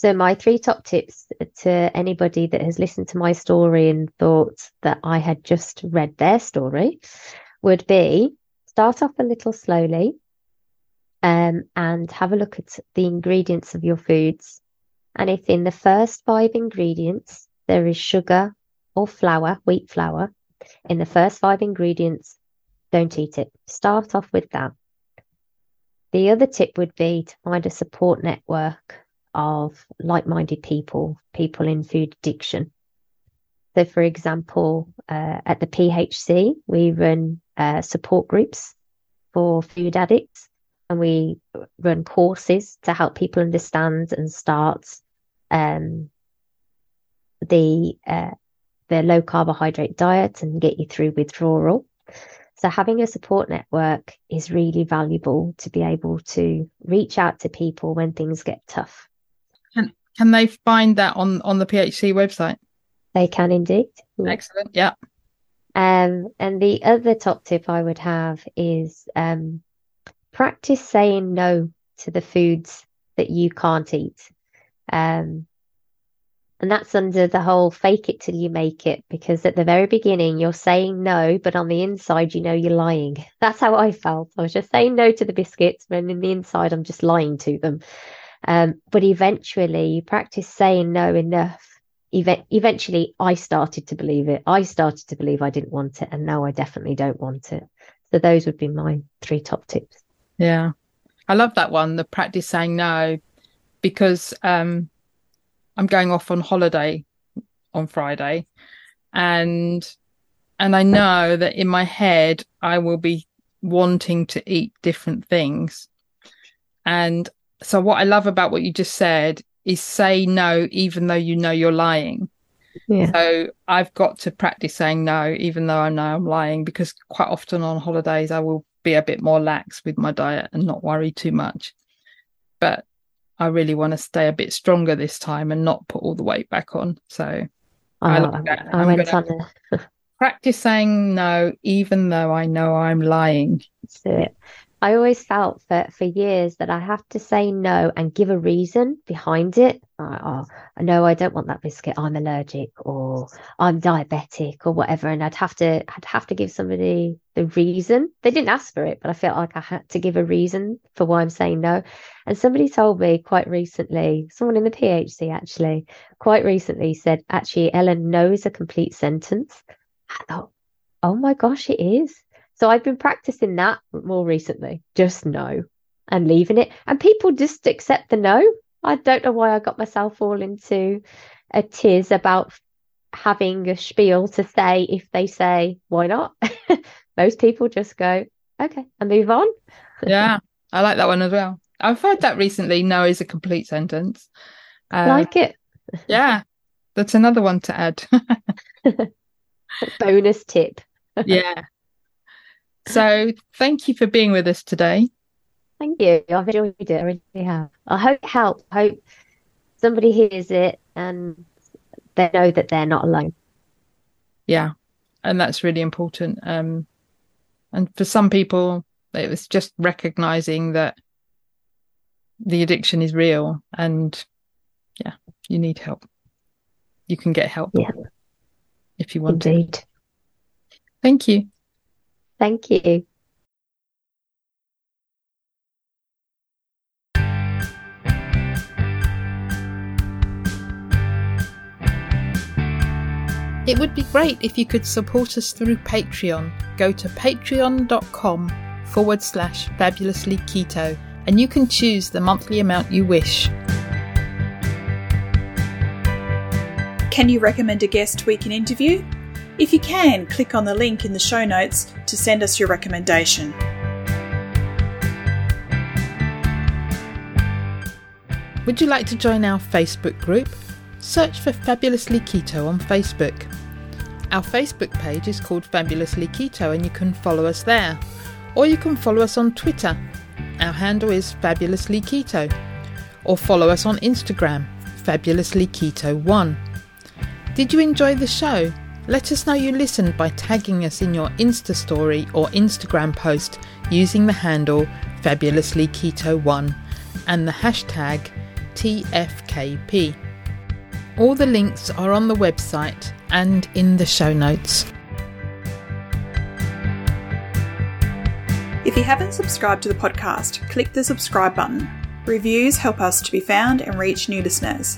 So, my three top tips to anybody that has listened to my story and thought that I had just read their story would be start off a little slowly um, and have a look at the ingredients of your foods. And if in the first five ingredients there is sugar or flour, wheat flour, in the first five ingredients, don't eat it. Start off with that. The other tip would be to find a support network of like minded people, people in food addiction. So, for example, uh, at the PHC, we run uh, support groups for food addicts and we run courses to help people understand and start um, the uh, the low carbohydrate diet and get you through withdrawal. So having a support network is really valuable to be able to reach out to people when things get tough. Can they find that on on the PHC website? They can indeed. Excellent. Yeah. Um, and the other top tip I would have is um, practice saying no to the foods that you can't eat. Um, And that's under the whole fake it till you make it, because at the very beginning, you're saying no, but on the inside, you know you're lying. That's how I felt. I was just saying no to the biscuits, and in the inside, I'm just lying to them. Um, but eventually, you practice saying no enough. Ev- eventually, I started to believe it. I started to believe I didn't want it, and now I definitely don't want it. So, those would be my three top tips. Yeah. I love that one, the practice saying no, because um, I'm going off on holiday on Friday, and and I know that in my head I will be wanting to eat different things, and so what I love about what you just said is say no even though you know you're lying. Yeah. So I've got to practice saying no even though I know I'm lying because quite often on holidays I will be a bit more lax with my diet and not worry too much. But I really want to stay a bit stronger this time and not put all the weight back on. So I, ah, I, I went on a... practice saying no, even though I know I'm lying. That's it. I always felt for, for years that I have to say no and give a reason behind it. Oh, no, I don't want that biscuit. I'm allergic or I'm diabetic or whatever. And I'd have to, I'd have to give somebody the reason. They didn't ask for it, but I felt like I had to give a reason for why I'm saying no. And somebody told me quite recently, someone in the PHC actually, quite recently said, actually, Ellen, no is a complete sentence. I thought, oh my gosh, it is. So I've been practicing that more recently, just no and leaving it. And people just accept the no. I don't know why I got myself all into a tiz about having a spiel to say if they say, why not? Most people just go, okay, and move on. yeah, I like that one as well. I've heard that recently. No is a complete sentence. Uh, like it. yeah, that's another one to add. Bonus tip. yeah. So thank you for being with us today. Thank you. I've enjoyed it. I really have. I hope it helps. I hope somebody hears it and they know that they're not alone. Yeah. And that's really important. Um, and for some people, it was just recognizing that the addiction is real and yeah, you need help. You can get help. Yeah. If you want Indeed. to. Thank you. Thank you. It would be great if you could support us through Patreon. Go to patreon.com forward slash fabulously keto and you can choose the monthly amount you wish. Can you recommend a guest we can interview? If you can, click on the link in the show notes to send us your recommendation. Would you like to join our Facebook group? Search for Fabulously Keto on Facebook. Our Facebook page is called Fabulously Keto and you can follow us there. Or you can follow us on Twitter. Our handle is Fabulously Keto. Or follow us on Instagram, Fabulously Keto1. Did you enjoy the show? Let us know you listened by tagging us in your Insta story or Instagram post using the handle Fabulously Keto One and the hashtag TFKP. All the links are on the website and in the show notes. If you haven't subscribed to the podcast, click the subscribe button. Reviews help us to be found and reach new listeners